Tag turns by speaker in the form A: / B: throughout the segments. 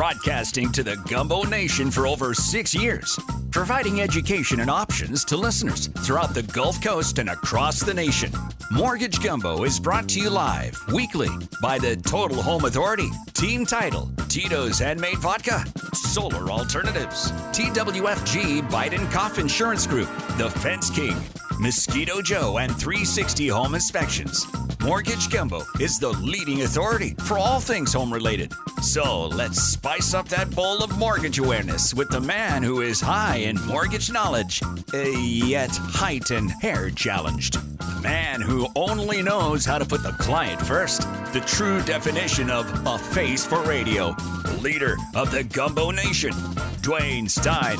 A: broadcasting to the Gumbo Nation for over six years, providing education and options to listeners throughout the Gulf Coast and across the nation. Mortgage Gumbo is brought to you live weekly by the Total Home Authority, Team Title, Tito's Handmade Vodka, Solar Alternatives, TWFG Biden Cough Insurance Group, The Fence King, Mosquito Joe, and 360 Home Inspections. Mortgage Gumbo is the leading authority for all things home related. So let's spice up that bowl of mortgage awareness with the man who is high in mortgage knowledge, uh, yet height and hair challenged. The man who only knows how to put the client first. The true definition of a face for radio. Leader of the Gumbo Nation, Dwayne Stein.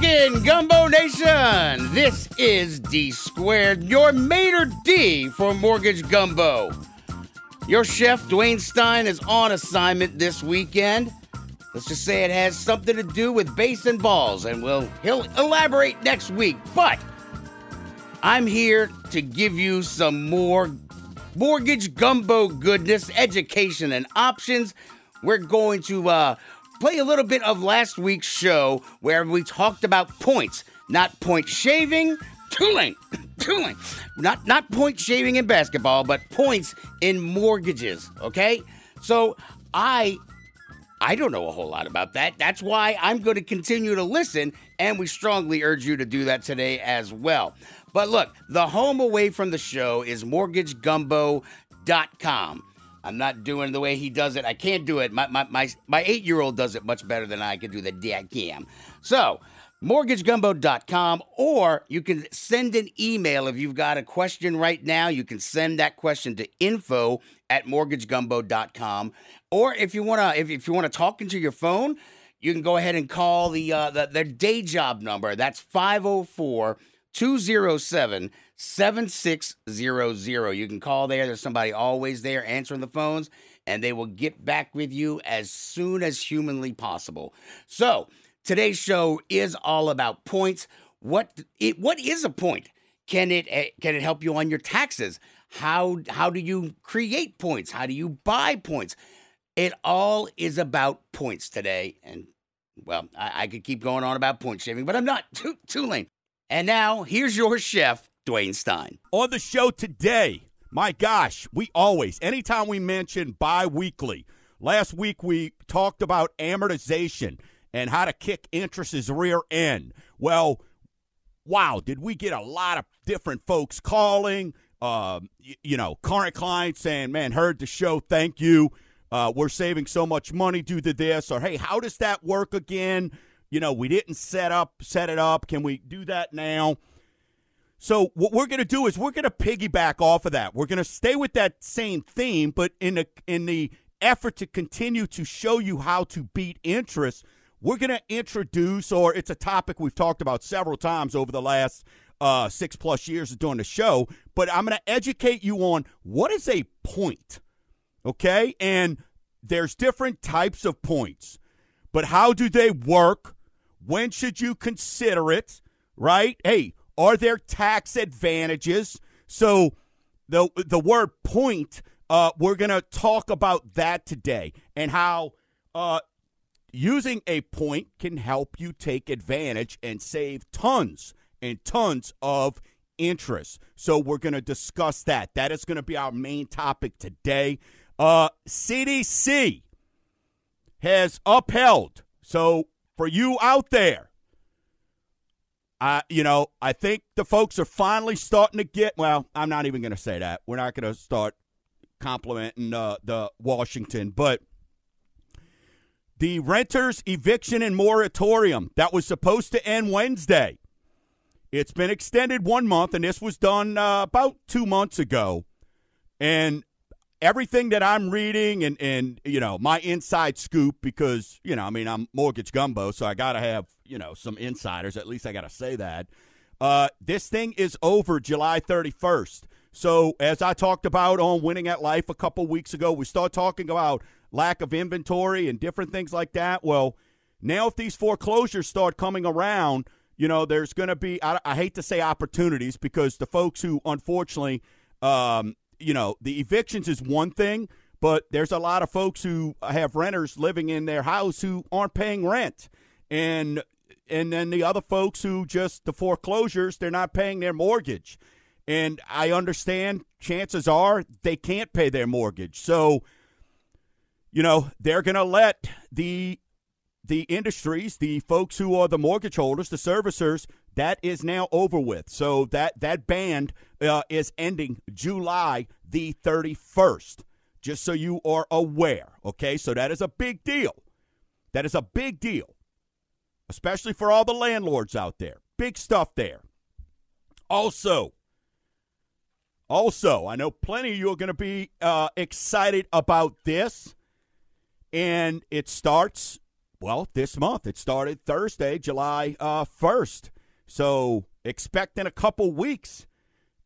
B: What's Gumbo Nation? This is D Squared, your mater D for Mortgage Gumbo. Your chef, Dwayne Stein, is on assignment this weekend. Let's just say it has something to do with base and balls, and we'll, he'll elaborate next week. But I'm here to give you some more mortgage gumbo goodness, education, and options. We're going to uh, play a little bit of last week's show where we talked about points, not point shaving, tooling, tooling, not not point shaving in basketball, but points in mortgages. Okay, so I I don't know a whole lot about that. That's why I'm going to continue to listen, and we strongly urge you to do that today as well. But look, the home away from the show is mortgagegumbo.com. I'm not doing the way he does it. I can't do it. My my my, my eight year old does it much better than I can do the cam. So mortgagegumbo.com or you can send an email if you've got a question right now you can send that question to info at mortgagegumbo.com or if you want to if, if you want to talk into your phone you can go ahead and call the uh the, the day job number that's 504 207 7600. You can call there. There's somebody always there answering the phones, and they will get back with you as soon as humanly possible. So, today's show is all about points. What it what is a point? Can it eh, can it help you on your taxes? How how do you create points? How do you buy points? It all is about points today. And well, I, I could keep going on about point shaving, but I'm not too too late. And now here's your chef, Dwayne Stein.
C: On the show today, my gosh, we always, anytime we mention bi weekly, last week we talked about amortization and how to kick interest's rear end. Well, wow, did we get a lot of different folks calling, um, y- you know, current clients saying, man, heard the show, thank you. Uh, we're saving so much money due to this, or hey, how does that work again? You know, we didn't set up set it up. Can we do that now? So what we're going to do is we're going to piggyback off of that. We're going to stay with that same theme, but in the in the effort to continue to show you how to beat interest, we're going to introduce, or it's a topic we've talked about several times over the last uh, six plus years of doing the show. But I'm going to educate you on what is a point, okay? And there's different types of points, but how do they work? When should you consider it? Right? Hey, are there tax advantages? So the the word point, uh, we're gonna talk about that today and how uh, using a point can help you take advantage and save tons and tons of interest. So we're gonna discuss that. That is gonna be our main topic today. Uh, CDC has upheld. So for you out there, I, you know, I think the folks are finally starting to get. Well, I'm not even going to say that. We're not going to start complimenting uh, the Washington, but the renters eviction and moratorium that was supposed to end Wednesday. It's been extended one month, and this was done uh, about two months ago. And everything that I'm reading and, and you know my inside scoop because you know I mean I'm mortgage gumbo so I got to have you know some insiders at least I got to say that. Uh, this thing is over July 31st so as I talked about on winning at life a couple weeks ago we start talking about lack of inventory and different things like that. Well now if these foreclosures start coming around you know, there's going to be, I, I, hate to say opportunities because the folks who unfortunately, um, you know, the evictions is one thing, but there's a lot of folks who have renters living in their house who aren't paying rent. And and then the other folks who just the foreclosures, they're not paying their mortgage. And I understand chances are they can't pay their mortgage. So, you know, they're going to let the the industries, the folks who are the mortgage holders, the servicers, that is now over with. So that that band uh, is ending July the 31st. Just so you are aware, okay? So that is a big deal. That is a big deal, especially for all the landlords out there. Big stuff there. Also, also, I know plenty of you are going to be uh, excited about this, and it starts well, this month. It started Thursday, July uh, 1st. So expect in a couple weeks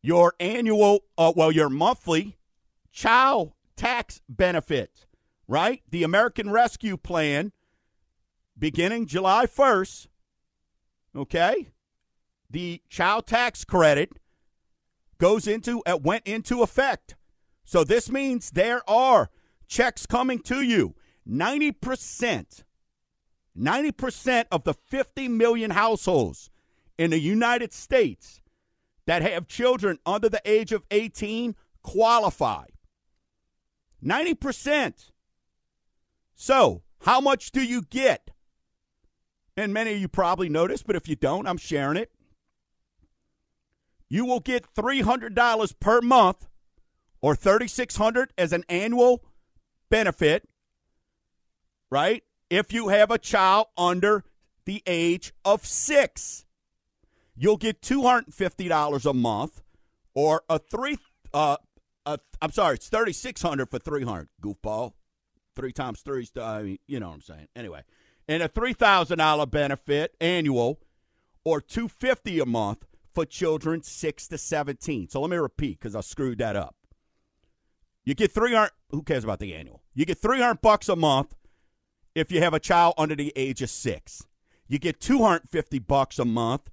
C: your annual, uh, well, your monthly child tax benefit, right? The American Rescue Plan beginning July 1st, okay? The child tax credit goes into, uh, went into effect. So this means there are checks coming to you. 90% 90% of the 50 million households in the United States that have children under the age of 18 qualify. 90%. So, how much do you get? And many of you probably noticed, but if you don't, I'm sharing it. You will get $300 per month or 3600 as an annual benefit, right? if you have a child under the age of six. You'll get $250 a month or a three, uh, a, I'm sorry, it's 3600 for 300 goofball. Three times three is, I mean, you know what I'm saying. Anyway, and a $3,000 benefit annual or 250 a month for children 6 to 17. So let me repeat because I screwed that up. You get 300 who cares about the annual? You get 300 bucks a month if you have a child under the age of six. You get 250 bucks a month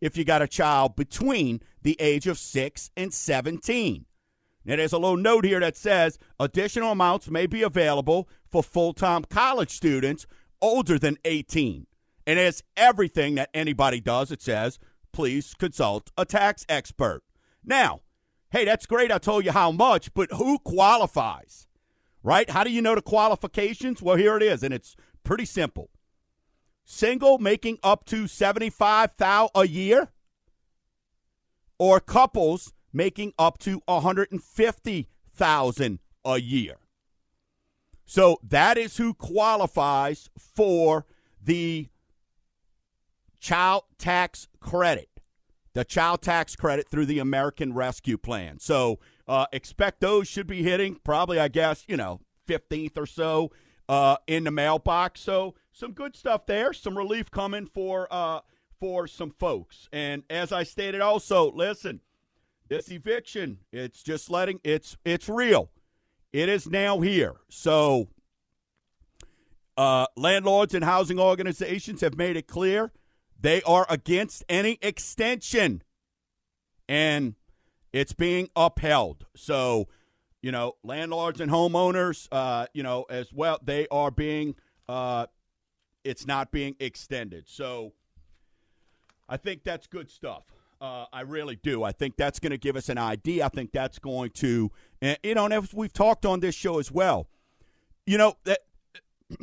C: if you got a child between the age of six and 17. Now, there's a little note here that says additional amounts may be available for full time college students older than 18. And as everything that anybody does, it says, please consult a tax expert. Now, hey, that's great. I told you how much, but who qualifies? right? How do you know the qualifications? Well, here it is, and it's pretty simple. Single making up to 75,000 a year or couples making up to 150,000 a year. So that is who qualifies for the child tax credit. The child tax credit through the American Rescue Plan. So uh, expect those should be hitting probably, I guess, you know, 15th or so uh, in the mailbox. So some good stuff there. Some relief coming for uh, for some folks. And as I stated, also listen, this eviction, it's just letting it's it's real. It is now here. So uh, landlords and housing organizations have made it clear they are against any extension. And it's being upheld. So, you know, landlords and homeowners, uh, you know, as well, they are being, uh, it's not being extended. So I think that's good stuff. Uh, I really do. I think that's going to give us an idea. I think that's going to, and, you know, and as we've talked on this show as well, you know, that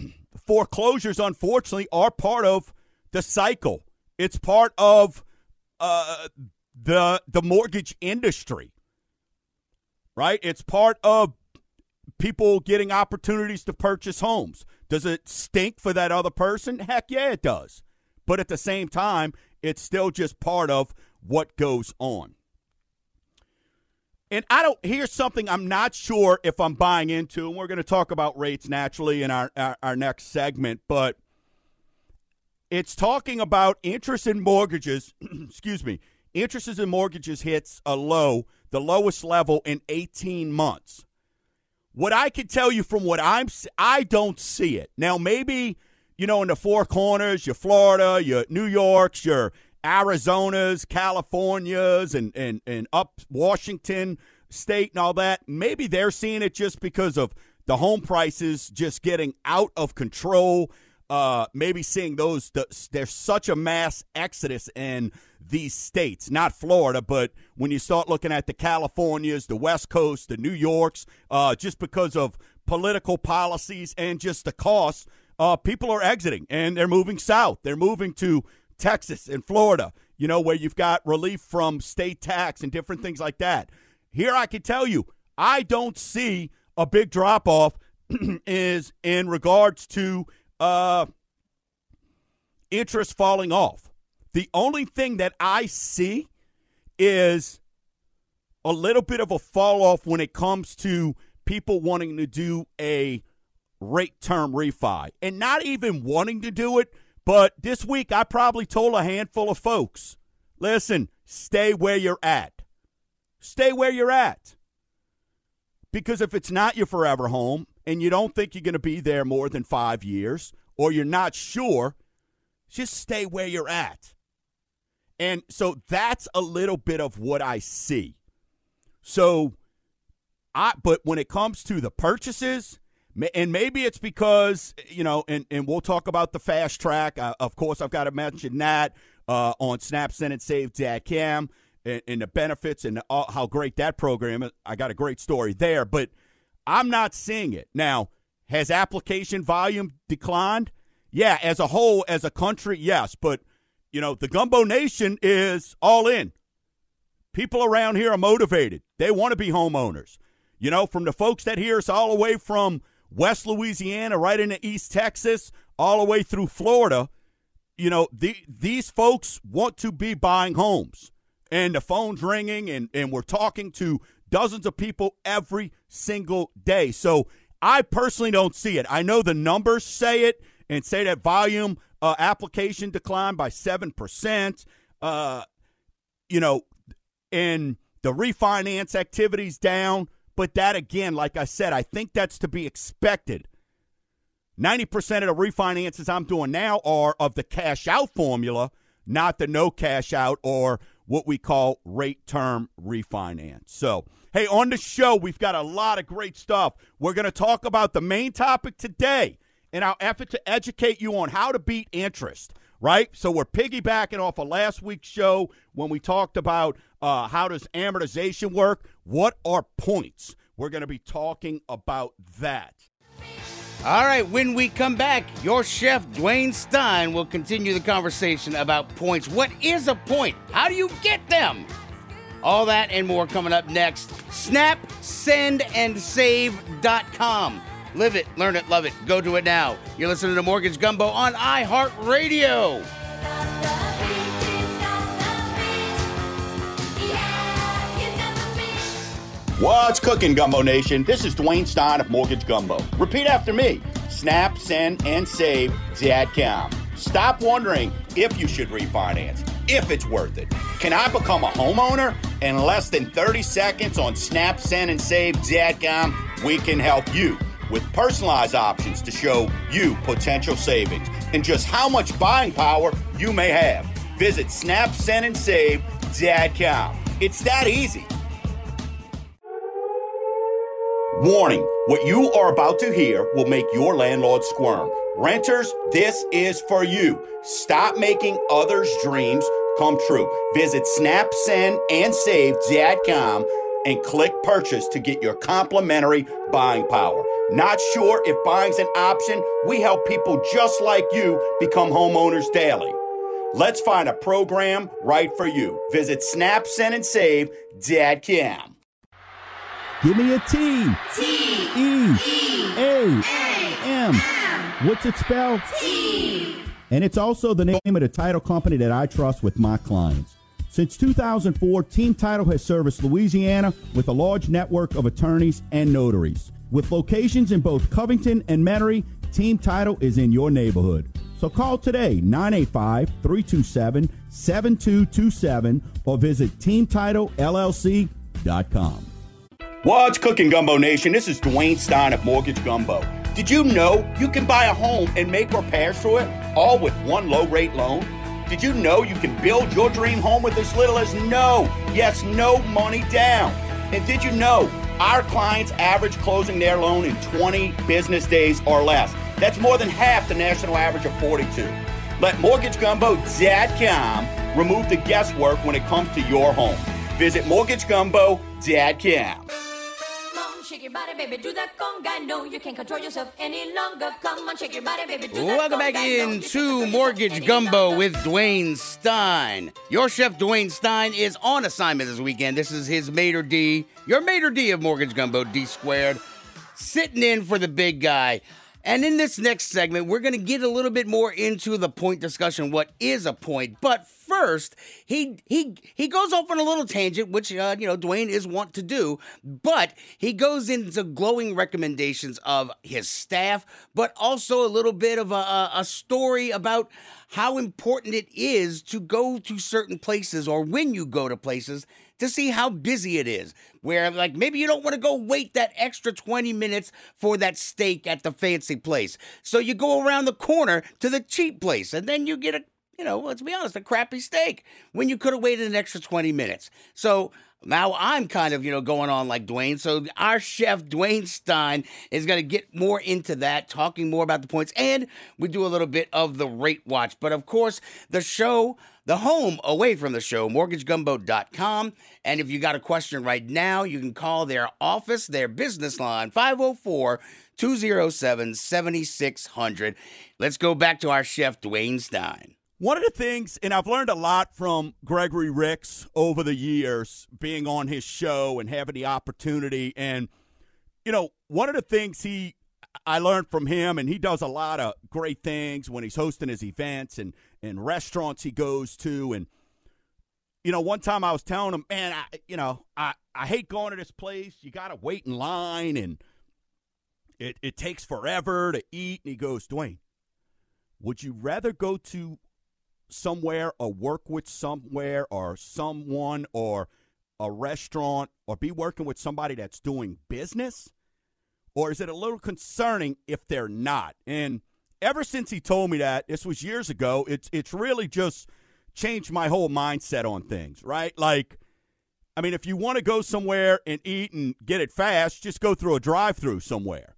C: foreclosures, unfortunately, are part of the cycle. It's part of uh, the the mortgage industry. Right? It's part of people getting opportunities to purchase homes. Does it stink for that other person? Heck yeah, it does. But at the same time, it's still just part of what goes on. And I don't here's something I'm not sure if I'm buying into, and we're going to talk about rates naturally in our, our, our next segment, but it's talking about interest in mortgages, excuse me, Interest in mortgages hits a low, the lowest level in 18 months. What I can tell you from what I'm, I don't see it. Now, maybe, you know, in the four corners, your Florida, your New Yorks, your Arizonas, Californias, and, and, and up Washington State and all that, maybe they're seeing it just because of the home prices just getting out of control. Uh, maybe seeing those, the, there's such a mass exodus in these states, not Florida, but when you start looking at the Californias, the West Coast, the New Yorks, uh, just because of political policies and just the cost, uh, people are exiting and they're moving south. They're moving to Texas and Florida, you know, where you've got relief from state tax and different things like that. Here I can tell you, I don't see a big drop off is in regards to uh, interest falling off. The only thing that I see is a little bit of a fall off when it comes to people wanting to do a rate term refi and not even wanting to do it. But this week, I probably told a handful of folks listen, stay where you're at. Stay where you're at. Because if it's not your forever home and you don't think you're going to be there more than five years or you're not sure, just stay where you're at. And so that's a little bit of what I see. So I but when it comes to the purchases, and maybe it's because you know, and and we'll talk about the fast track. Uh, of course, I've got to mention that uh, on Snap Send and Save.com and, and the benefits and all, how great that program is. I got a great story there, but I'm not seeing it now. Has application volume declined? Yeah, as a whole, as a country, yes, but you know, the Gumbo Nation is all in. People around here are motivated. They want to be homeowners. You know, from the folks that hear us all the way from West Louisiana, right into East Texas, all the way through Florida, you know, the, these folks want to be buying homes. And the phone's ringing, and, and we're talking to dozens of people every single day. So I personally don't see it. I know the numbers say it and say that volume uh, application declined by 7%. Uh, you know, and the refinance activities down. But that, again, like I said, I think that's to be expected. 90% of the refinances I'm doing now are of the cash out formula, not the no cash out or what we call rate term refinance. So, hey, on the show, we've got a lot of great stuff. We're going to talk about the main topic today in our effort to educate you on how to beat interest, right? So we're piggybacking off of last week's show when we talked about uh, how does amortization work? What are points? We're going to be talking about that.
B: All right, when we come back, your chef, Dwayne Stein, will continue the conversation about points. What is a point? How do you get them? All that and more coming up next. Snap, send, and save.com. Live it, learn it, love it. Go to it now. You're listening to Mortgage Gumbo on iHeartRadio.
C: What's cooking, Gumbo Nation? This is Dwayne Stein of Mortgage Gumbo. Repeat after me. Snap, send, and save Dadcom. Stop wondering if you should refinance, if it's worth it. Can I become a homeowner? In less than 30 seconds on Snap, Send, and Save.com, we can help you with personalized options to show you potential savings and just how much buying power you may have. Visit Snap, Send, and Save snapsendandsave.com. It's that easy. Warning what you are about to hear will make your landlord squirm. Renters, this is for you. Stop making others' dreams come true. Visit snapsendandsave.com and click purchase to get your complimentary buying power. Not sure if buying's an option? We help people just like you become homeowners daily. Let's find a program right for you. Visit snapsendandsave.com.
D: Give me a T. T. E. A. M. What's it spelled? T. And it's also the name of the title company that I trust with my clients. Since 2004, Team Title has serviced Louisiana with a large network of attorneys and notaries. With locations in both Covington and Metairie, Team Title is in your neighborhood. So call today 985 327 7227 or visit teamtitlellc.com.
C: What's cooking, Gumbo Nation? This is Dwayne Stein of Mortgage Gumbo. Did you know you can buy a home and make repairs to it all with one low rate loan? Did you know you can build your dream home with as little as no, yes, no money down? And did you know our clients average closing their loan in 20 business days or less? That's more than half the national average of 42. Let MortgageGumbo.com remove the guesswork when it comes to your home. Visit MortgageGumbo.com.
E: Shake your body, baby, do that conga. No, you can't control yourself any longer. Come on, shake your body, baby, do that
B: Welcome back in to Mortgage Gumbo with Dwayne Stein. Your chef Dwayne Stein is on assignment this weekend. This is his Mater D, your Mater D of Mortgage Gumbo, D squared, sitting in for the big guy. And in this next segment, we're going to get a little bit more into the point discussion. What is a point? But first, he he he goes off on a little tangent, which uh, you know Dwayne is wont to do. But he goes into glowing recommendations of his staff, but also a little bit of a, a story about how important it is to go to certain places or when you go to places to see how busy it is. Where, like, maybe you don't want to go wait that extra 20 minutes for that steak at the fancy place. So you go around the corner to the cheap place and then you get a, you know, let's be honest, a crappy steak when you could have waited an extra 20 minutes. So, now I'm kind of, you know, going on like Dwayne. So our chef Dwayne Stein is going to get more into that, talking more about the points, and we do a little bit of the rate watch. But of course, the show, the home away from the show, mortgagegumbo.com. And if you got a question right now, you can call their office, their business line, 504 207 7600. Let's go back to our chef Dwayne Stein.
C: One of the things, and I've learned a lot from Gregory Ricks over the years, being on his show and having the opportunity. And, you know, one of the things he, I learned from him, and he does a lot of great things when he's hosting his events and, and restaurants he goes to. And, you know, one time I was telling him, man, I, you know, I, I hate going to this place. You got to wait in line and it, it takes forever to eat. And he goes, Dwayne, would you rather go to somewhere or work with somewhere or someone or a restaurant or be working with somebody that's doing business? Or is it a little concerning if they're not? And ever since he told me that, this was years ago, it's it's really just changed my whole mindset on things, right? Like I mean, if you want to go somewhere and eat and get it fast, just go through a drive-through somewhere.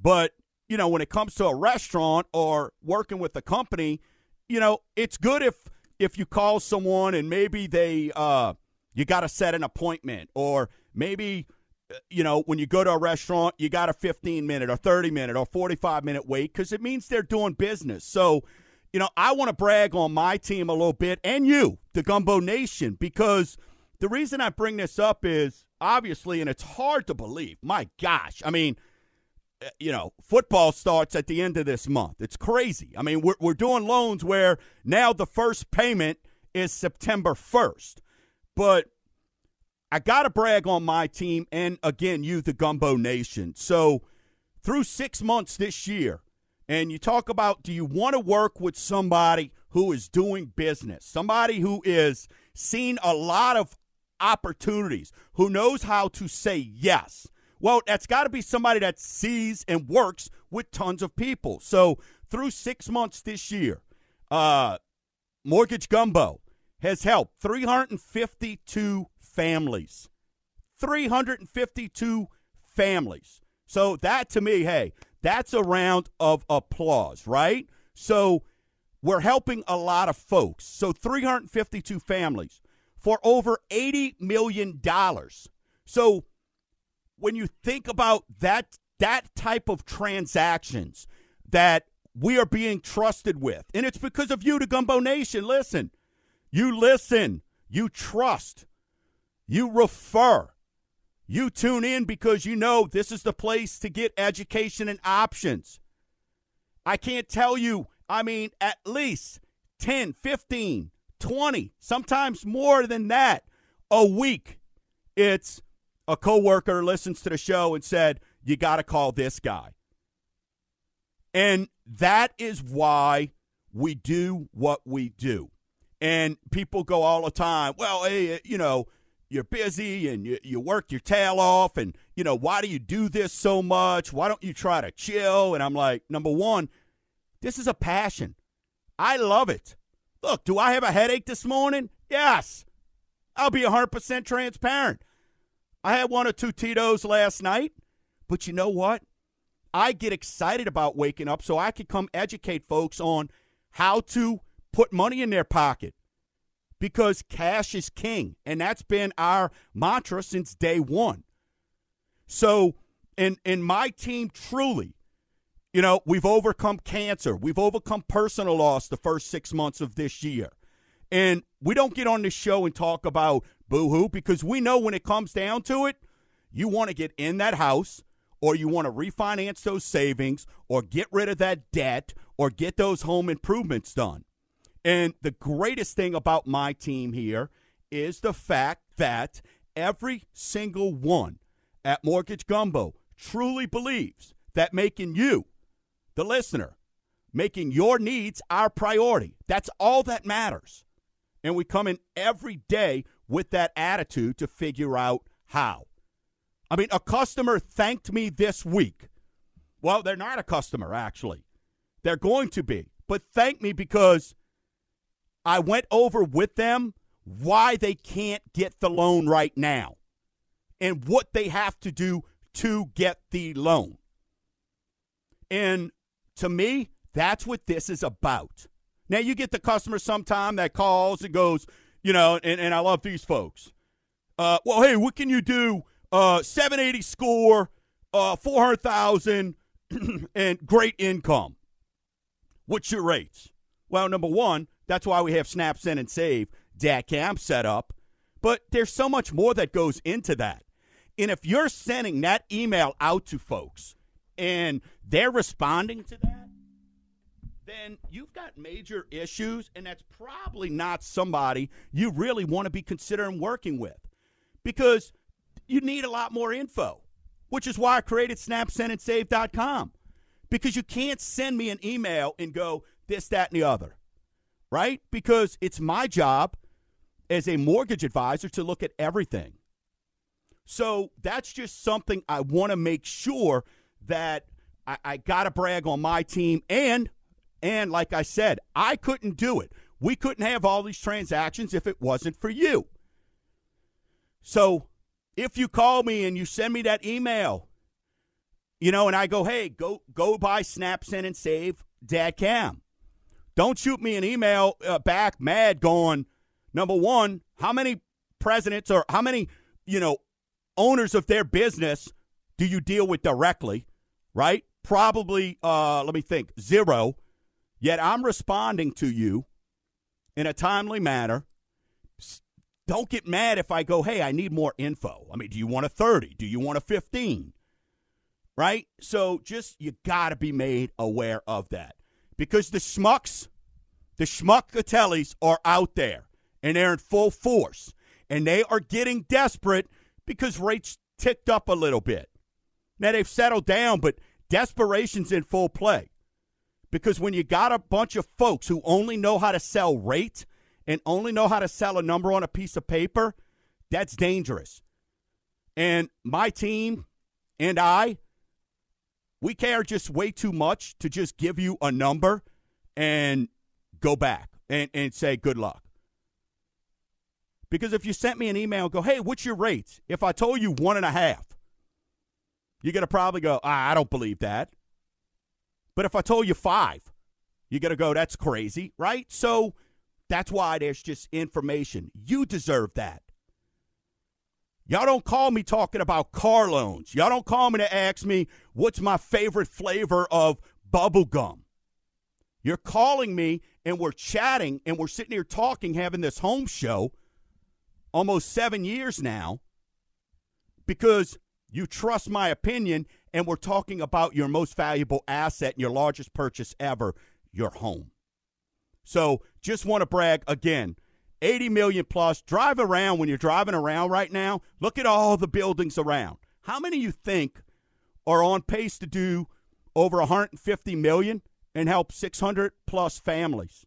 C: But, you know, when it comes to a restaurant or working with a company, you know, it's good if if you call someone and maybe they uh you got to set an appointment or maybe you know, when you go to a restaurant, you got a 15 minute or 30 minute or 45 minute wait because it means they're doing business. So, you know, I want to brag on my team a little bit and you, the Gumbo Nation, because the reason I bring this up is obviously, and it's hard to believe. My gosh. I mean, uh, Uh, you know, football starts at the end of this month. It's crazy. I mean, we're, we're doing loans where now the first payment is September 1st. But I got to brag on my team and, again, you, the Gumbo Nation. So, through six months this year, and you talk about do you want to work with somebody who is doing business, somebody who is seeing a lot of opportunities, who knows how to say yes. Well, that's got to be somebody that sees and works with tons of people. So, through six months this year, uh, Mortgage Gumbo has helped 352 families. 352 families. So that to me, hey, that's a round of applause, right? So we're helping a lot of folks. So 352 families for over 80 million dollars. So when you think about that that type of transactions that we are being trusted with, and it's because of you, to Gumbo Nation. Listen, you listen, you trust. You refer. You tune in because you know this is the place to get education and options. I can't tell you, I mean, at least 10, 15, 20, sometimes more than that a week. It's a coworker listens to the show and said, You got to call this guy. And that is why we do what we do. And people go all the time, Well, hey, uh, you know, you're busy and you, you work your tail off and you know why do you do this so much why don't you try to chill and i'm like number one this is a passion i love it Look, do I have a headache this morning? Yes. I'll be 100% transparent. I had one or two Tito's last night, but you know what? I get excited about waking up so I can come educate folks on how to put money in their pocket because cash is king. And that's been our mantra since day one. So, in, in my team, truly, you know, we've overcome cancer. We've overcome personal loss the first six months of this year. And we don't get on this show and talk about boohoo because we know when it comes down to it, you want to get in that house or you want to refinance those savings or get rid of that debt or get those home improvements done. And the greatest thing about my team here is the fact that every single one at Mortgage Gumbo truly believes that making you the listener, making your needs our priority. That's all that matters. And we come in every day with that attitude to figure out how. I mean, a customer thanked me this week. Well, they're not a customer, actually. They're going to be. But thank me because I went over with them why they can't get the loan right now and what they have to do to get the loan. And to me, that's what this is about. Now, you get the customer sometime that calls and goes, you know, and, and I love these folks. Uh, well, hey, what can you do? Uh, 780 score, uh, 400,000, and great income. What's your rates? Well, number one, that's why we have Snap, Send, and Save DAT Cam set up. But there's so much more that goes into that. And if you're sending that email out to folks and they're responding to that, then you've got major issues, and that's probably not somebody you really want to be considering working with because you need a lot more info, which is why I created snapsendandsave.com because you can't send me an email and go this, that, and the other, right? Because it's my job as a mortgage advisor to look at everything. So that's just something I want to make sure that I, I got to brag on my team. And, and like I said, I couldn't do it. We couldn't have all these transactions if it wasn't for you. So if you call me and you send me that email, you know, and I go, hey, go go buy Snap, Send, and Save Dad Cam. Don't shoot me an email uh, back mad going, number one, how many presidents or how many, you know, owners of their business do you deal with directly, right? Probably, uh, let me think, zero. Yet I'm responding to you in a timely manner. Don't get mad if I go, hey, I need more info. I mean, do you want a 30? Do you want a 15? Right? So just, you got to be made aware of that. Because the schmucks, the schmuckatellis are out there and they're in full force and they are getting desperate because rates ticked up a little bit. Now they've settled down, but desperation's in full play. Because when you got a bunch of folks who only know how to sell rate and only know how to sell a number on a piece of paper, that's dangerous. And my team and I, we care just way too much to just give you a number and go back and, and say good luck. Because if you sent me an email and go, hey, what's your rates? If I told you one and a half, you're going to probably go, I don't believe that. But if I told you five, you're going to go, that's crazy, right? So that's why there's just information. You deserve that. Y'all don't call me talking about car loans. Y'all don't call me to ask me what's my favorite flavor of bubble gum. You're calling me and we're chatting and we're sitting here talking, having this home show almost seven years now because you trust my opinion and we're talking about your most valuable asset and your largest purchase ever, your home. So just want to brag again. 80 million plus. Drive around when you're driving around right now. Look at all the buildings around. How many you think are on pace to do over 150 million and help 600 plus families?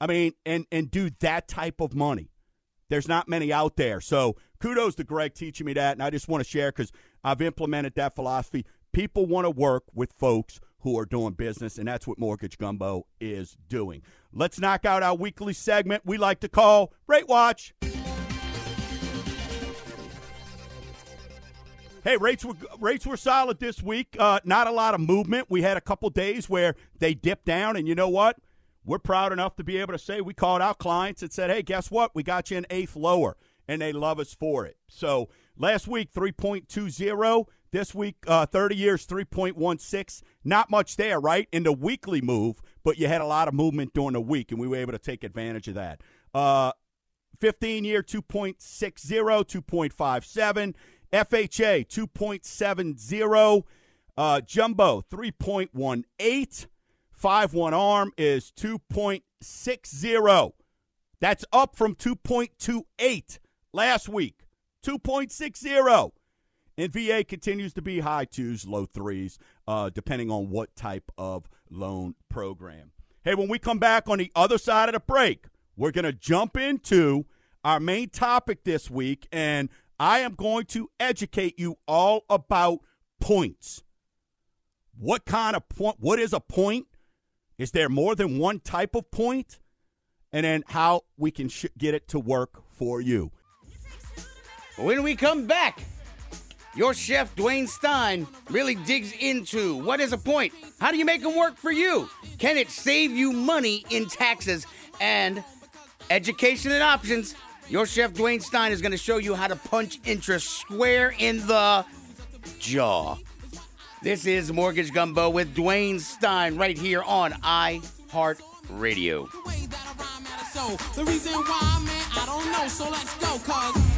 C: I mean, and and do that type of money. There's not many out there. So kudos to Greg teaching me that. And I just want to share because I've implemented that philosophy. People want to work with folks who are doing business, and that's what Mortgage Gumbo is doing. Let's knock out our weekly segment we like to call Rate Watch. Hey, rates were rates were solid this week. Uh, not a lot of movement. We had a couple days where they dipped down, and you know what? We're proud enough to be able to say we called out clients and said, "Hey, guess what? We got you an eighth lower," and they love us for it. So last week, three point two zero. This week, uh, 30 years, 3.16. Not much there, right? In the weekly move, but you had a lot of movement during the week, and we were able to take advantage of that. Uh, 15 year, 2.60, 2.57. FHA 2.70, uh, Jumbo 3.18, 5 1 ARM is 2.60. That's up from 2.28 last week. 2.60. And VA continues to be high twos, low threes, uh, depending on what type of loan program. Hey, when we come back on the other side of the break, we're going to jump into our main topic this week. And I am going to educate you all about points. What kind of point? What is a point? Is there more than one type of point? And then how we can sh- get it to work for you.
B: When we come back, your chef, Dwayne Stein, really digs into what is a point? How do you make them work for you? Can it save you money in taxes and education and options? Your chef Dwayne Stein is going to show you how to punch interest square in the jaw. This is Mortgage Gumbo with Dwayne Stein right here on iHeart Radio.
F: The reason why, man, I don't know. So let's go, cuz.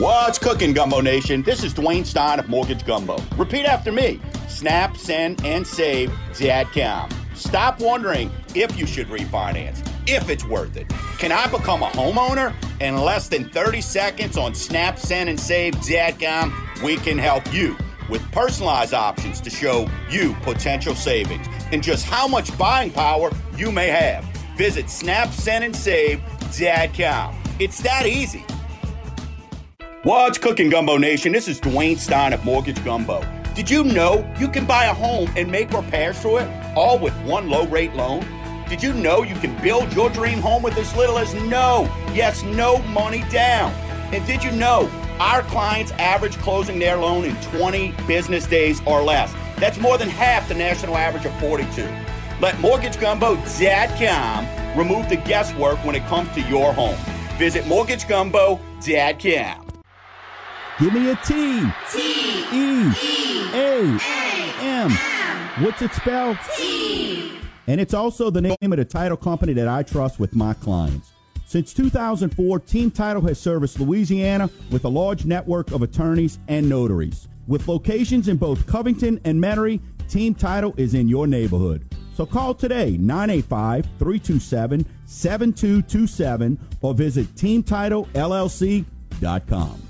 C: What's cooking, Gumbo Nation? This is Dwayne Stein of Mortgage Gumbo. Repeat after me. Snap, send, and save Dadcom. Stop wondering if you should refinance, if it's worth it. Can I become a homeowner? In less than 30 seconds on Snap, Send, and Save.com, we can help you with personalized options to show you potential savings and just how much buying power you may have. Visit Snap, Send, and Save Dadcom. It's that easy. What's cooking, Gumbo Nation? This is Dwayne Stein of Mortgage Gumbo. Did you know you can buy a home and make repairs to it all with one low rate loan? Did you know you can build your dream home with as little as no, yes, no money down? And did you know our clients average closing their loan in 20 business days or less? That's more than half the national average of 42. Let MortgageGumbo.com remove the guesswork when it comes to your home. Visit MortgageGumbo.com.
D: Give me a T. T. E. A. M. What's it spelled? T. And it's also the name of the title company that I trust with my clients. Since 2004, Team Title has serviced Louisiana with a large network of attorneys and notaries. With locations in both Covington and Metairie, Team Title is in your neighborhood. So call today 985 327 7227 or visit teamtitlellc.com.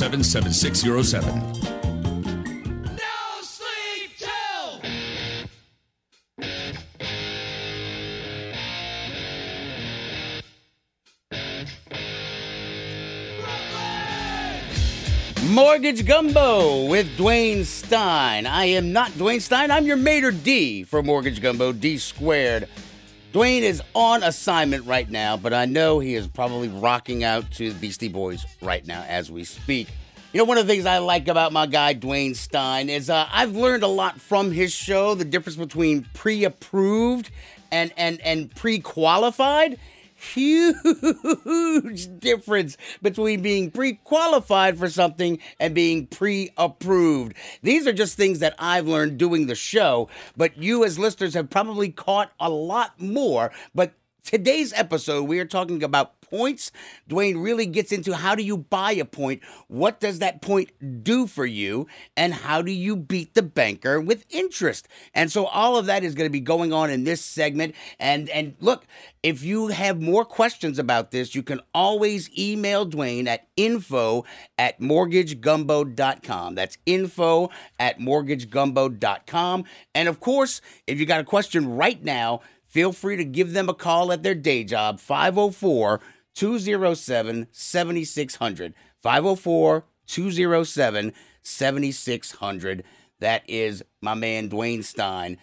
G: 207 7607.
F: No sleep till.
B: Mortgage Gumbo with Dwayne Stein. I am not Dwayne Stein. I'm your Mater D for Mortgage Gumbo, D squared. Dwayne is on assignment right now, but I know he is probably rocking out to the Beastie Boys right now as we speak. You know, one of the things I like about my guy Dwayne Stein is uh, I've learned a lot from his show. The difference between pre-approved and and and pre-qualified. Huge difference between being pre-qualified for something and being pre-approved. These are just things that I've learned doing the show, but you as listeners have probably caught a lot more. But today's episode, we are talking about points. Dwayne really gets into how do you buy a point? What does that point do for you? And how do you beat the banker with interest? And so all of that is going to be going on in this segment. And and look, if you have more questions about this, you can always email Dwayne at info at mortgagegumbo.com. That's info at mortgagegumbo.com. And of course, if you got a question right now, feel free to give them a call at their day job, 504 207 7600. 504 207 7600. That is my man Dwayne Stein.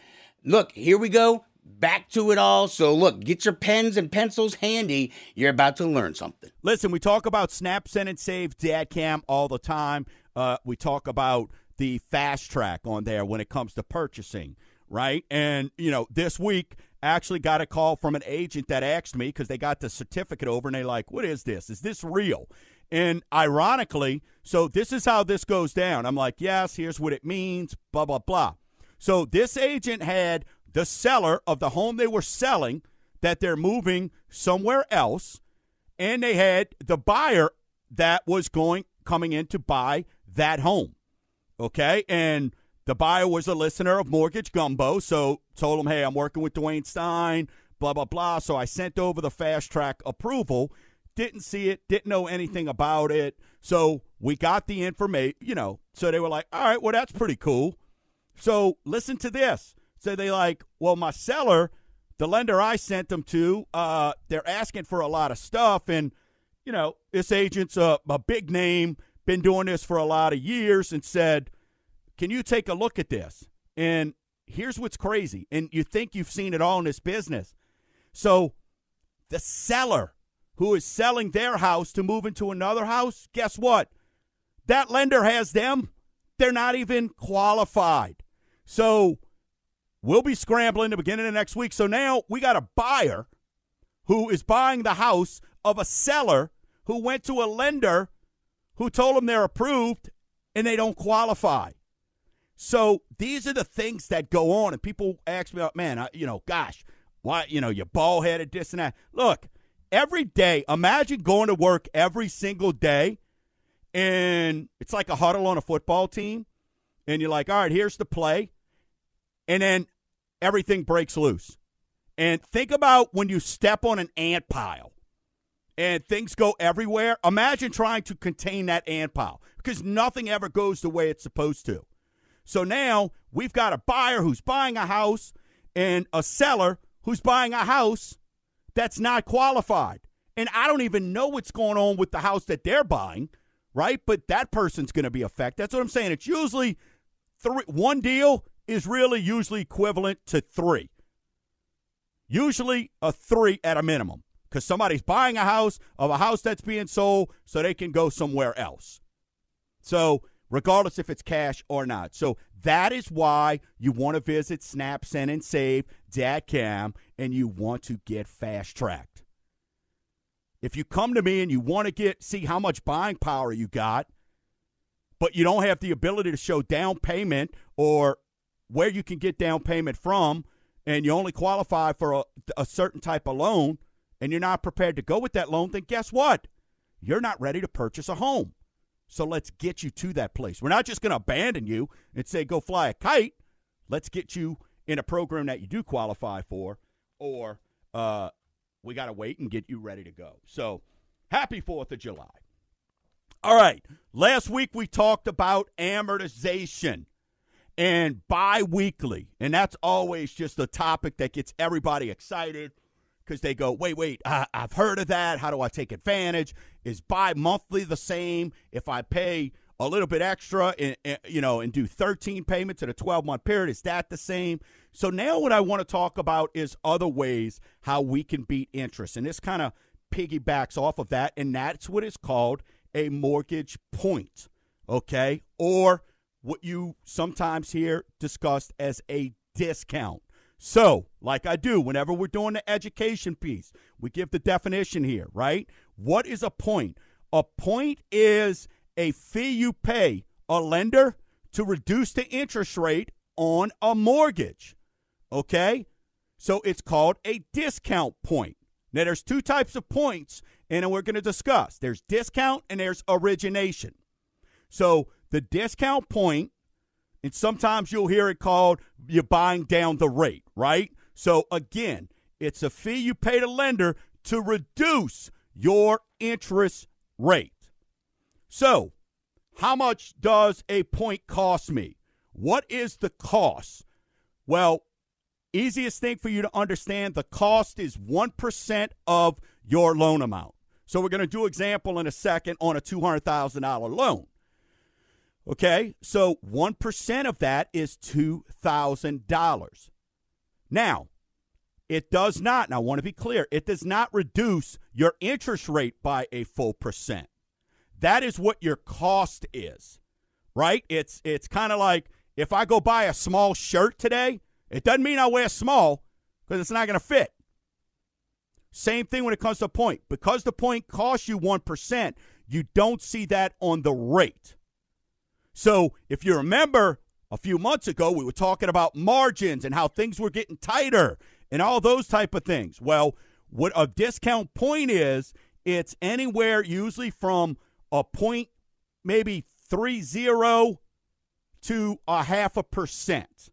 B: Look, here we go. Back to it all. So, look, get your pens and pencils handy. You're about to learn something.
C: Listen, we talk about Snap, Send, and Save.com all the time. Uh, we talk about the fast track on there when it comes to purchasing, right? And, you know, this week, actually got a call from an agent that asked me because they got the certificate over and they like, what is this? Is this real? And ironically, so this is how this goes down. I'm like, yes, here's what it means, blah, blah, blah. So this agent had the seller of the home they were selling that they're moving somewhere else, and they had the buyer that was going coming in to buy that home. Okay, and the buyer was a listener of Mortgage Gumbo, so told him, "Hey, I'm working with Dwayne Stein, blah blah blah." So I sent over the fast track approval. Didn't see it, didn't know anything about it. So we got the information, you know. So they were like, "All right, well that's pretty cool." So listen to this. So they like, "Well, my seller, the lender I sent them to, uh, they're asking for a lot of stuff, and you know, this agent's a, a big name, been doing this for a lot of years, and said." Can you take a look at this? And here's what's crazy. And you think you've seen it all in this business. So the seller who is selling their house to move into another house, guess what? That lender has them. They're not even qualified. So we'll be scrambling the beginning of next week. So now we got a buyer who is buying the house of a seller who went to a lender who told them they're approved and they don't qualify. So these are the things that go on, and people ask me, "Man, I, you know, gosh, why, you know, you're bald headed, this and that." Look, every day, imagine going to work every single day, and it's like a huddle on a football team, and you're like, "All right, here's the play," and then everything breaks loose. And think about when you step on an ant pile and things go everywhere. Imagine trying to contain that ant pile because nothing ever goes the way it's supposed to. So now we've got a buyer who's buying a house and a seller who's buying a house that's not qualified. And I don't even know what's going on with the house that they're buying, right? But that person's going to be affected. That's what I'm saying. It's usually three one deal is really usually equivalent to 3. Usually a 3 at a minimum cuz somebody's buying a house of a house that's being sold so they can go somewhere else. So regardless if it's cash or not. So that is why you want to visit Snap, Send, and Save and you want to get fast tracked. If you come to me and you want to get see how much buying power you got, but you don't have the ability to show down payment or where you can get down payment from, and you only qualify for a, a certain type of loan, and you're not prepared to go with that loan, then guess what? You're not ready to purchase a home. So let's get you to that place. We're not just going to abandon you and say, go fly a kite. Let's get you in a program that you do qualify for, or uh, we got to wait and get you ready to go. So happy 4th of July. All right. Last week we talked about amortization and bi weekly. And that's always just a topic that gets everybody excited because they go, wait, wait, I, I've heard of that. How do I take advantage? Is bi monthly the same if I pay a little bit extra, and, and, you know, and do 13 payments in a 12 month period? Is that the same? So now what I want to talk about is other ways how we can beat interest, and this kind of piggybacks off of that, and that's what is called a mortgage point. okay? Or what you sometimes hear discussed as a discount. So, like I do whenever we're doing the education piece, we give the definition here, right? What is a point? A point is a fee you pay a lender to reduce the interest rate on a mortgage. Okay? So it's called a discount point. Now, there's two types of points, and we're going to discuss there's discount and there's origination. So the discount point, and sometimes you'll hear it called you're buying down the rate, right? So again, it's a fee you pay the lender to reduce your interest rate. So, how much does a point cost me? What is the cost? Well, easiest thing for you to understand the cost is 1% of your loan amount. So we're going to do example in a second on a $200,000 loan. Okay? So 1% of that is $2,000. Now, it does not, and I want to be clear, it does not reduce your interest rate by a full percent. That is what your cost is, right? It's it's kind of like if I go buy a small shirt today, it doesn't mean I wear small because it's not going to fit. Same thing when it comes to point. Because the point costs you 1%, you don't see that on the rate. So if you remember a few months ago, we were talking about margins and how things were getting tighter and all those type of things. Well, what a discount point is, it's anywhere usually from a point, maybe three zero to a half a percent.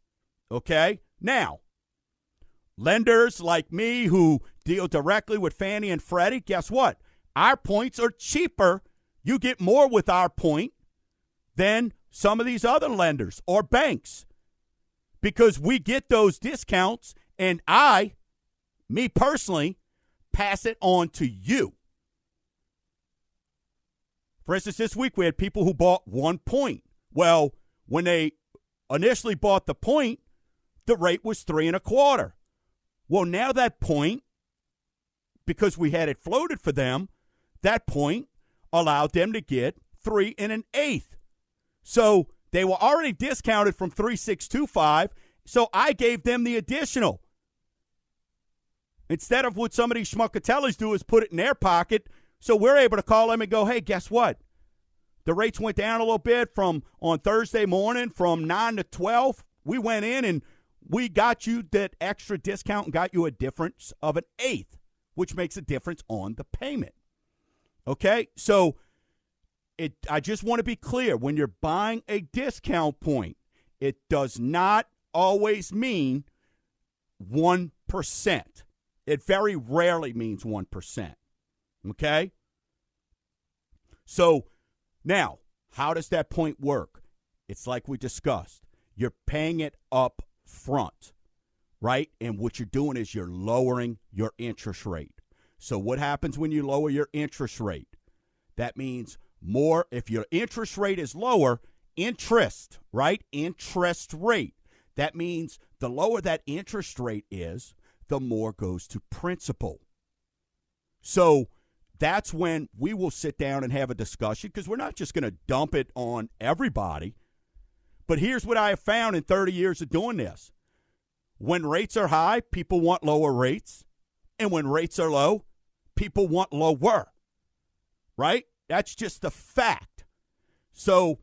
C: Okay? Now, lenders like me who deal directly with Fannie and Freddie, guess what? Our points are cheaper. You get more with our point than some of these other lenders or banks because we get those discounts and I, me personally, pass it on to you. For instance, this week we had people who bought one point. Well, when they initially bought the point, the rate was three and a quarter. Well, now that point, because we had it floated for them, that point allowed them to get three and an eighth. So they were already discounted from 3625. So I gave them the additional. Instead of what some of these schmuckatellis do is put it in their pocket. So we're able to call them and go, hey, guess what? The rates went down a little bit from on Thursday morning from 9 to 12. We went in and we got you that extra discount and got you a difference of an eighth, which makes a difference on the payment. Okay? So it I just want to be clear when you're buying a discount point, it does not always mean 1%. It very rarely means 1%. Okay? So now, how does that point work? It's like we discussed. You're paying it up front, right? And what you're doing is you're lowering your interest rate. So, what happens when you lower your interest rate? That means more, if your interest rate is lower, interest, right? Interest rate. That means the lower that interest rate is, the more goes to principal. So, that's when we will sit down and have a discussion because we're not just going to dump it on everybody. But here's what I have found in 30 years of doing this when rates are high, people want lower rates. And when rates are low, people want lower. Right? That's just a fact. So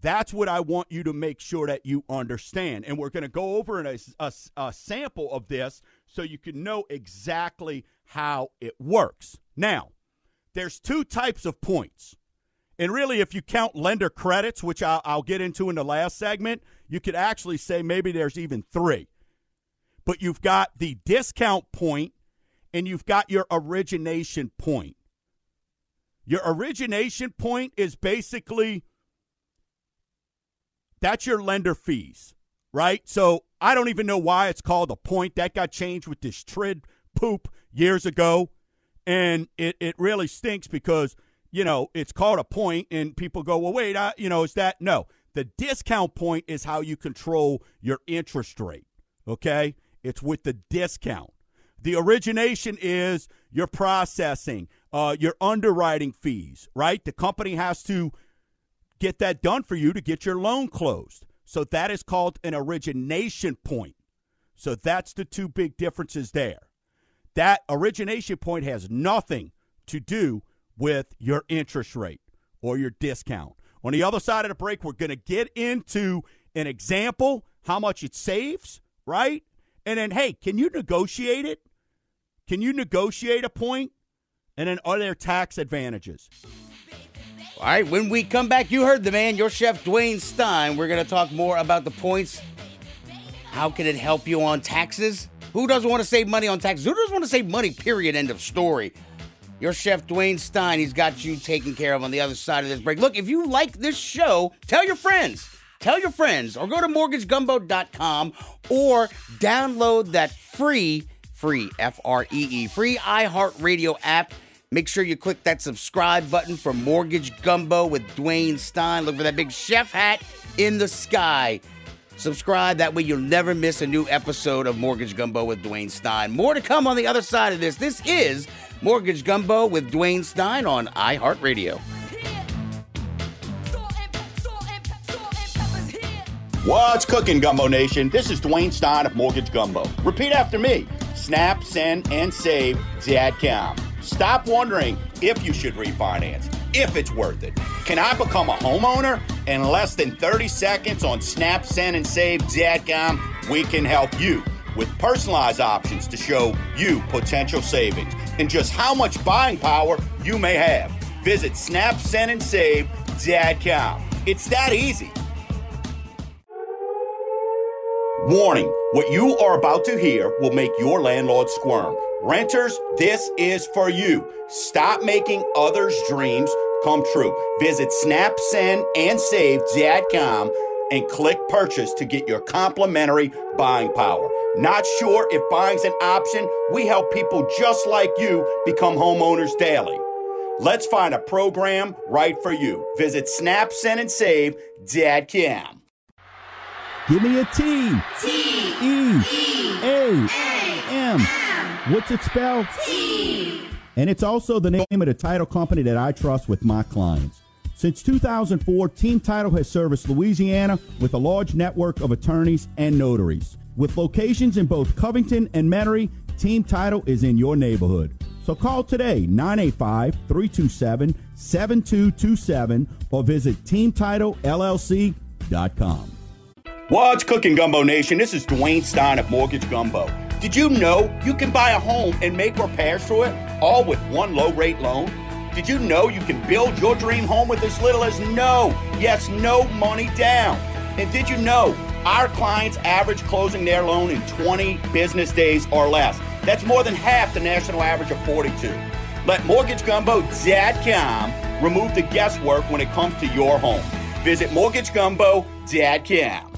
C: that's what I want you to make sure that you understand. And we're going to go over a, a, a, sample of this so you can know exactly how it works. Now, there's two types of points. And really, if you count lender credits, which I'll, I'll get into in the last segment, you could actually say maybe there's even three. But you've got the discount point and you've got your origination point. Your origination point is basically that's your lender fees, right? So I don't even know why it's called a point. That got changed with this TRID poop years ago. And it, it really stinks because, you know, it's called a point and people go, well, wait, I, you know, is that? No. The discount point is how you control your interest rate, okay? It's with the discount. The origination is your processing, uh, your underwriting fees, right? The company has to get that done for you to get your loan closed. So that is called an origination point. So that's the two big differences there. That origination point has nothing to do with your interest rate or your discount. On the other side of the break, we're going to get into an example, how much it saves, right? And then, hey, can you negotiate it? Can you negotiate a point? And then, are there tax advantages?
B: All right, when we come back, you heard the man, your chef Dwayne Stein. We're going to talk more about the points. How can it help you on taxes? Who doesn't want to save money on taxes? Who doesn't want to save money, period? End of story. Your chef Dwayne Stein, he's got you taken care of on the other side of this break. Look, if you like this show, tell your friends. Tell your friends or go to mortgagegumbo.com or download that free, free, F R E E, free iHeartRadio app. Make sure you click that subscribe button for Mortgage Gumbo with Dwayne Stein. Look for that big chef hat in the sky. Subscribe, that way you'll never miss a new episode of Mortgage Gumbo with Dwayne Stein. More to come on the other side of this. This is Mortgage Gumbo with Dwayne Stein on iHeartRadio.
C: What's cooking, Gumbo Nation? This is Dwayne Stein of Mortgage Gumbo. Repeat after me. Snap, send, and save Dadcom. Stop wondering if you should refinance, if it's worth it. Can I become a homeowner? In less than 30 seconds on Snap, Send, and Save.com, we can help you with personalized options to show you potential savings and just how much buying power you may have. Visit Snap, Send, and Save Dadcom. It's that easy. Warning what you are about to hear will make your landlord squirm. Renters, this is for you. Stop making others' dreams come true. Visit snapsendandsave.com and click purchase to get your complimentary buying power. Not sure if buying's an option? We help people just like you become homeowners daily. Let's find a program right for you. Visit Snap, Send, and Save.com.
D: Give me a T. T. E. A. M. What's it spelled? T. And it's also the name of the title company that I trust with my clients. Since 2004, Team Title has serviced Louisiana with a large network of attorneys and notaries. With locations in both Covington and Metairie, Team Title is in your neighborhood. So call today 985 327 7227 or visit teamtitlellc.com.
C: What's cooking, Gumbo Nation? This is Dwayne Stein of Mortgage Gumbo. Did you know you can buy a home and make repairs to it all with one low rate loan? Did you know you can build your dream home with as little as no, yes, no money down? And did you know our clients average closing their loan in 20 business days or less? That's more than half the national average of 42. Let MortgageGumbo.com remove the guesswork when it comes to your home. Visit MortgageGumbo.com.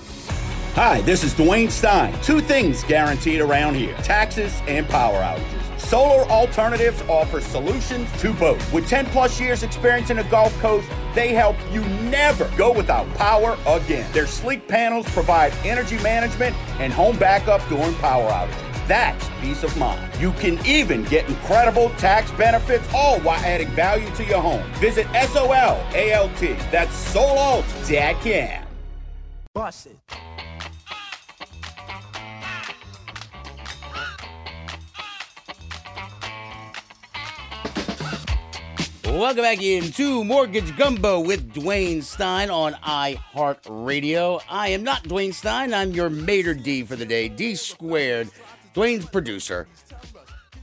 C: Hi, this is Dwayne Stein. Two things guaranteed around here taxes and power outages. Solar Alternatives offers solutions to both. With 10 plus years experience in the Gulf Coast, they help you never go without power again. Their sleek panels provide energy management and home backup during power outages. That's peace of mind. You can even get incredible tax benefits, all while adding value to your home. Visit SOLALT. That's SoLalt.com.
H: Bust it.
B: Welcome back into Mortgage Gumbo with Dwayne Stein on iHeartRadio. I am not Dwayne Stein. I'm your Mater D for the day, D squared. Dwayne's producer.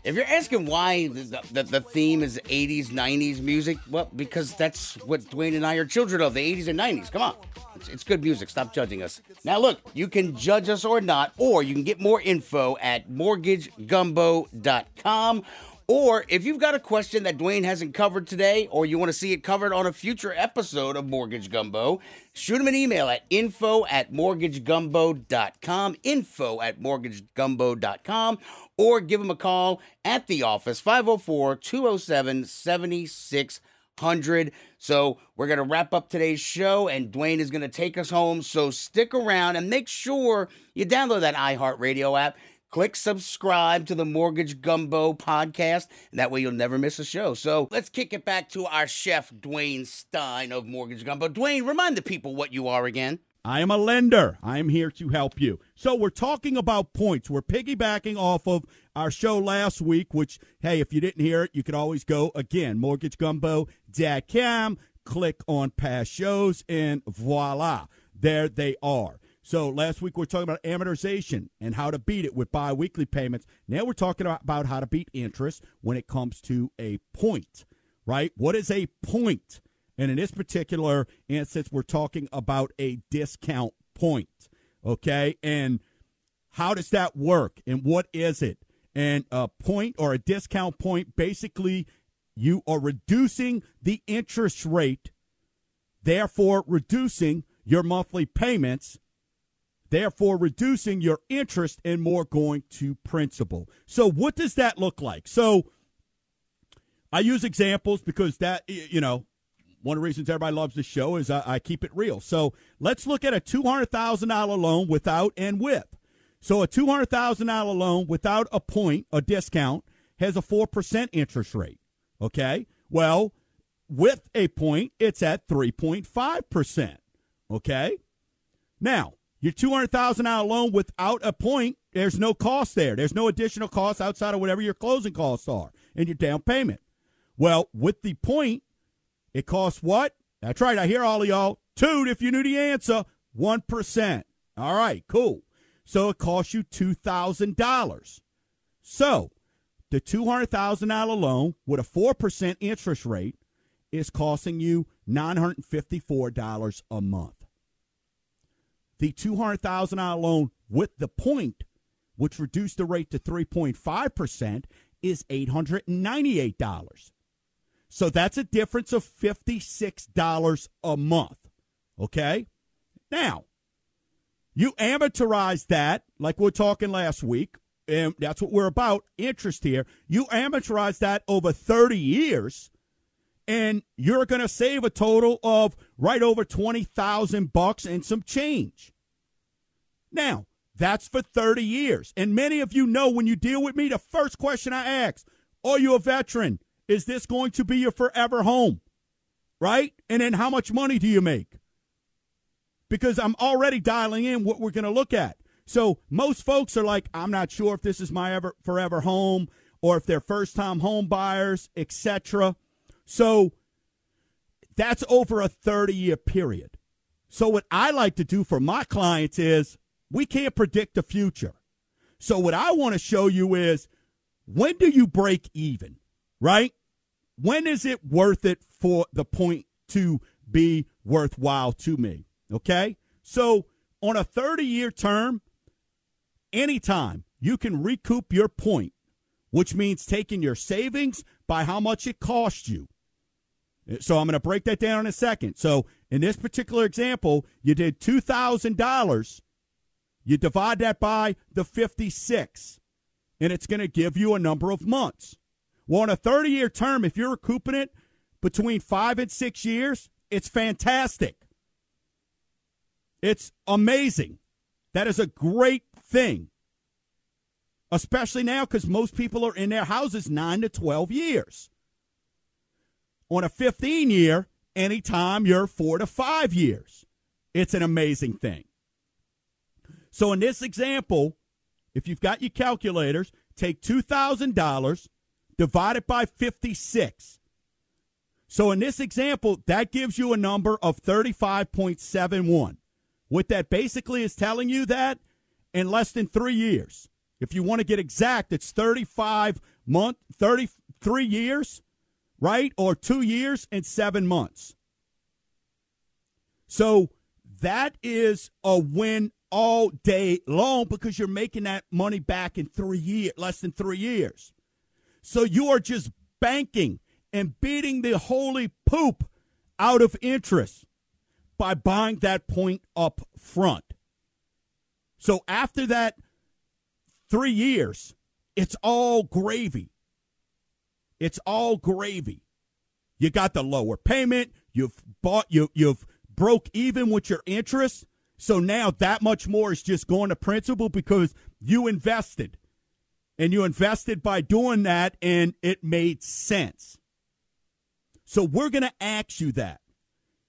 B: If you're asking why the, the, the theme is 80s, 90s music, well, because that's what Dwayne and I are children of, the 80s and 90s. Come on. It's, it's good music. Stop judging us. Now, look, you can judge us or not, or you can get more info at mortgagegumbo.com or if you've got a question that Dwayne hasn't covered today, or you want to see it covered on a future episode of Mortgage Gumbo, shoot him an email at info at mortgagegumbo.com, info at mortgagegumbo.com, or give him a call at the office, 504 207 7600. So we're going to wrap up today's show, and Dwayne is going to take us home. So stick around and make sure you download that iHeartRadio app click subscribe to the Mortgage Gumbo podcast, and that way you'll never miss a show. So let's kick it back to our chef, Dwayne Stein of Mortgage Gumbo. Dwayne, remind the people what you are again.
C: I am a lender. I am here to help you. So we're talking about points. We're piggybacking off of our show last week, which, hey, if you didn't hear it, you could always go again, mortgagegumbo.com, click on past shows, and voila, there they are. So last week we are talking about amortization and how to beat it with biweekly payments. Now we're talking about how to beat interest when it comes to a point, right? What is a point? And in this particular instance, we're talking about a discount point. Okay. And how does that work? And what is it? And a point or a discount point basically, you are reducing the interest rate, therefore reducing your monthly payments, therefore reducing your interest and more going to principal. So, what does that look like? So, I use examples because that, you know, one of the reasons everybody loves the show is I, I keep it real. So let's look at a $200,000 loan without and with. So a $200,000 loan without a point, a discount, has a 4% interest rate. Okay? Well, with a point, it's at 3.5%. Okay? Now, your $200,000 loan without a point, there's no cost there. There's no additional cost outside of whatever your closing costs are and your down payment. Well, with the point, it costs what? That's right. I hear all of y'all. Toot, if you knew the answer, 1%. All right, cool. So it costs you $2,000. So the $200,000 loan with a 4% interest rate is costing you $954 a month. The $200,000 loan with the point, which reduced the rate to 3.5%, is $898. So that's a difference of $56 a month. Okay? Now, you amortize that, like we are talking last week, and that's what we're about interest here. You amortize that over 30 years, and you're going to save a total of right over 20000 bucks and some change. Now, that's for 30 years. And many of you know when you deal with me, the first question I ask, are you a veteran? Is this going to be your forever home? Right? And then how much money do you make? Because I'm already dialing in what we're going to look at. So most folks are like, I'm not sure if this is my ever forever home or if they're first time home buyers, etc. So that's over a 30 year period. So what I like to do for my clients is we can't predict the future. So what I want to show you is when do you break even, right? when is it worth it for the point to be worthwhile to me? Okay? So on a 30 year term, anytime you can recoup your point, which means taking your savings by how much it cost you. So I'm going to break that down in a second. So in this particular example, you did $2,000. You divide that by the 56, and it's going to give you a number of months. Well, on a 30 year term, if you're recouping it between five and six years, it's fantastic. It's amazing. That is a great thing, especially now because most people are in their houses nine to 12 years. On a 15 year, anytime you're four to five years, it's an amazing thing. So, in this example, if you've got your calculators, take $2,000 divided by 56. So in this example, that gives you a number of 35.71. What that basically is telling you that in less than three years. If you want to get exact, it's 35 month, 33 years, right? Or two years and seven months. So that is a win all day long because you're making that money back in three years, less than three years. So you are just banking and beating the holy poop out of interest by buying that point up front. So after that three years, it's all gravy. It's all gravy. You got the lower payment. You've bought you you've broke even with your interest. So now that much more is just going to principal because you invested and you invested by doing that and it made sense. So we're going to ask you that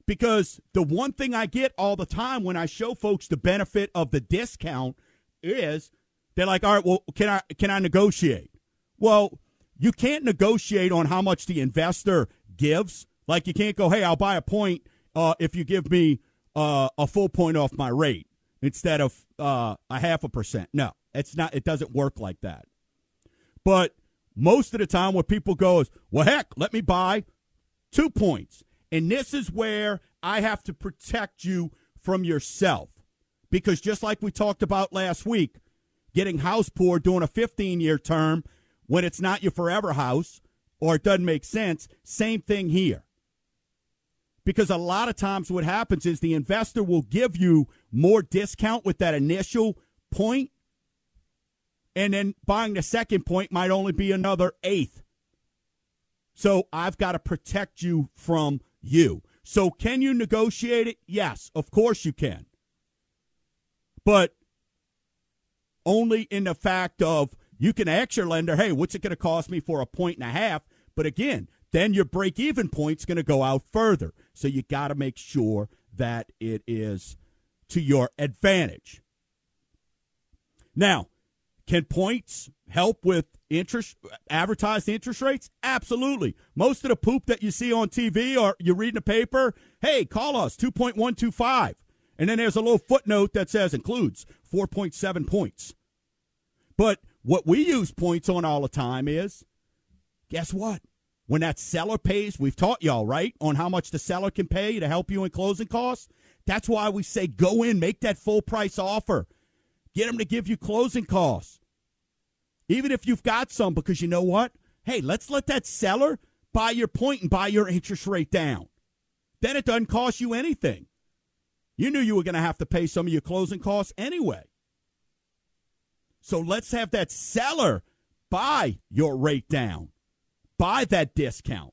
C: because the one thing I get all the time when I show folks the benefit of the discount is they're like, "All right, well, can I can I negotiate?" Well, you can't negotiate on how much the investor gives. Like you can't go, "Hey, I'll buy a point uh, if you give me uh, a full point off my rate instead of uh, a half a percent." No, it's not. It doesn't work like that. But most of the time, what people go is, "Well, heck, let me buy two points," and this is where I have to protect you from yourself because just like we talked about last week, getting house poor doing a 15 year term when it's not your forever house or it doesn't make sense, same thing here. Because a lot of times what happens is the investor will give you more discount with that initial point, and then buying the second point might only be another eighth. So I've got to protect you from you. So can you negotiate it? Yes, of course you can. But only in the fact of you can ask your lender, hey, what's it going to cost me for a point and a half? But again, then your break even point's going to go out further. So you got to make sure that it is to your advantage. Now, can points help with interest advertised interest rates? Absolutely. Most of the poop that you see on TV or you read in the paper, hey, call us 2.125. And then there's a little footnote that says includes 4.7 points. But what we use points on all the time is guess what? When that seller pays, we've taught y'all, right, on how much the seller can pay to help you in closing costs. That's why we say go in, make that full price offer. Get them to give you closing costs. Even if you've got some, because you know what? Hey, let's let that seller buy your point and buy your interest rate down. Then it doesn't cost you anything. You knew you were going to have to pay some of your closing costs anyway. So let's have that seller buy your rate down, buy that discount.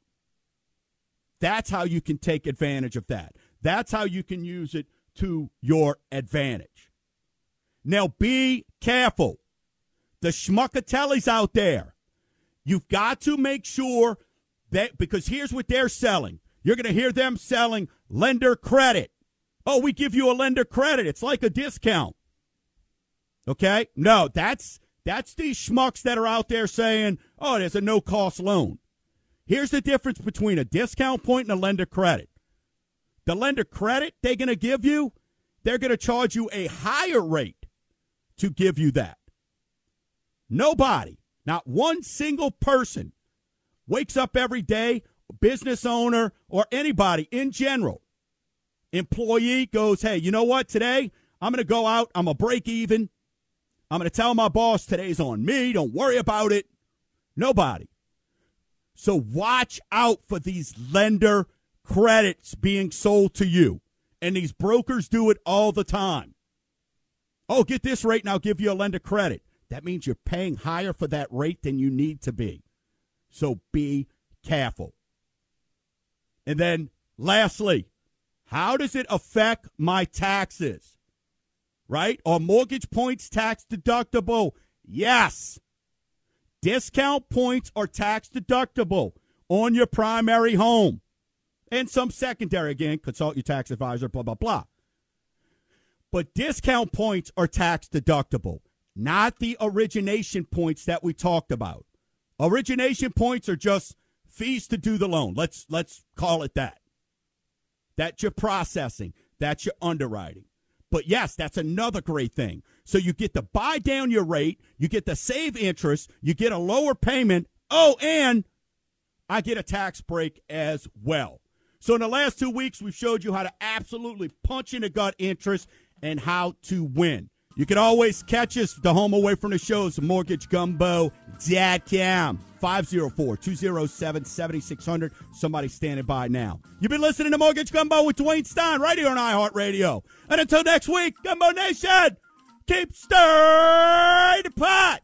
C: That's how you can take advantage of that. That's how you can use it to your advantage. Now be careful. The schmuckatellis out there, you've got to make sure that because here's what they're selling. You're going to hear them selling lender credit. Oh, we give you a lender credit. It's like a discount. Okay? No, that's that's these schmucks that are out there saying, "Oh, there's a no-cost loan." Here's the difference between a discount point and a lender credit. The lender credit they're going to give you, they're going to charge you a higher rate to give you that. Nobody, not one single person wakes up every day, business owner or anybody in general, employee goes, "Hey, you know what? Today I'm going to go out, I'm going to break even. I'm going to tell my boss today's on me. Don't worry about it. Nobody. So watch out for these lender credits being sold to you. And these brokers do it all the time. Oh, get this rate and I'll give you a lender credit. That means you're paying higher for that rate than you need to be. So be careful. And then lastly, how does it affect my taxes? Right? Are mortgage points tax deductible? Yes. Discount points are tax deductible on your primary home and some secondary. Again, consult your tax advisor, blah, blah, blah. But discount points are tax deductible, not the origination points that we talked about. Origination points are just fees to do the loan. Let's let's call it that. That's your processing. That's your underwriting. But yes, that's another great thing. So you get to buy down your rate, you get to save interest, you get a lower payment. Oh, and I get a tax break as well. So in the last two weeks, we've showed you how to absolutely punch in the gut interest and how to win. You can always catch us the home away from the shows, mortgagegumbo.com. 504-207-7600. Somebody standing by now. You've been listening to Mortgage Gumbo with Dwayne Stein right here on iHeartRadio. And until next week, Gumbo Nation, keep stirring the pot.